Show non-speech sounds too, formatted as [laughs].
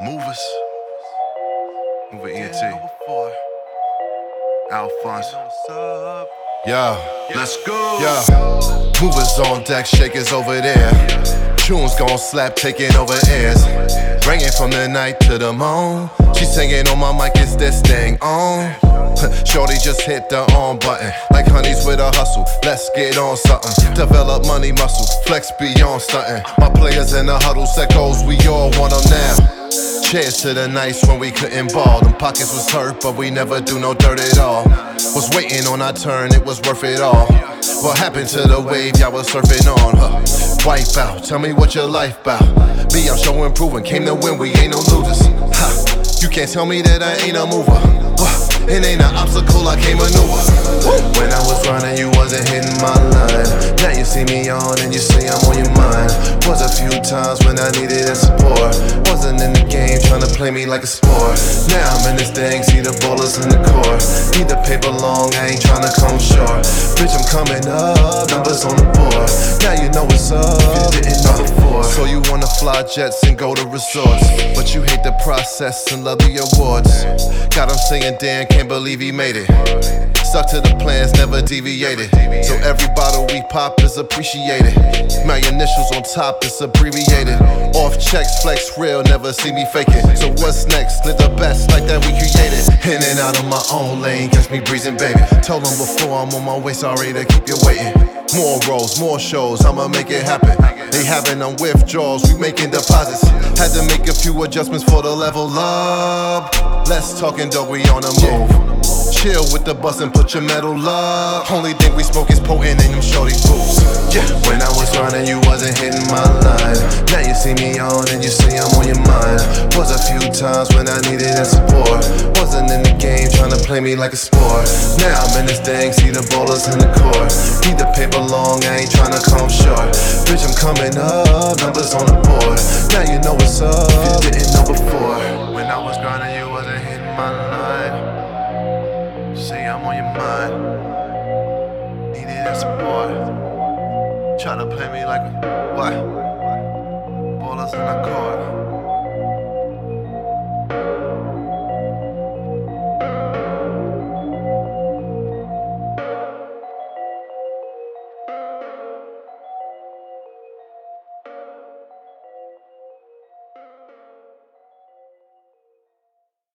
Movers. Mover ENT. Alphonse. Yeah, Let's go. yeah. Movers on deck, shakers over there. Tunes gon' slap, taking over airs. Ringing from the night to the moon. She singing on my mic, is this thing on? [laughs] Shorty just hit the on button. Like honeys with a hustle. Let's get on something. Develop money muscle. Flex beyond stunting. My players in the huddle. Secos, we all want them now. Cheers to the nights when we couldn't ball. Them pockets was hurt, but we never do no dirt at all. Was waiting on our turn, it was worth it all. What happened to the wave y'all was surfing on? Huh? Wipe out, tell me what your life bout. Be I'm show improving, came to win, we ain't no losers. Ha, you can't tell me that I ain't a mover. Wah, It ain't an obstacle I can't maneuver. When I was running, you wasn't hitting my line. Now you see me on and you say I'm on Was a few times when I needed that support. Wasn't in the game trying to play me like a sport. Now I'm in this thing, see the ballers in the court. Need the paper long, I ain't trying to come short. Bitch, I'm coming up, numbers on the board. Now you know what's up. You didn't know before. So you wanna fly jets and go to resorts. But you hate the process and love the awards. Got him singing, Dan, can't believe he made it. Stuck to the plans, never deviated. So every bottle we pop is appreciated. My initials on top is abbreviated. Off checks, flex real, never see me fake it. So what's next? Live the best like that we created. In and out of my own lane, catch me breezing, baby. Told them before I'm on my way, sorry to keep you waiting. More roles, more shows, I'ma make it happen. They having them withdrawals, we making deposits. Had to make a few adjustments for the level up. Let's talking dough, we on the move. Chill with the bus and put your metal up. Only thing we smoke is potent in them shorty boots. Yeah, when I was running, you wasn't hitting my line. Now you see me on and you see I'm on your mind. Was a few times when I needed that support. Wasn't in the game trying to play me like a sport. Now I'm in this thing, see the ballers in the court. Need the paper long, I ain't trying to come short. Bitch, I'm coming up, numbers on the board. Now you know what's up. You didn't know before. When I was grinding, you wasn't hitting my line. Mind. Needed that support. Try to play me like a what? Ballers in the court.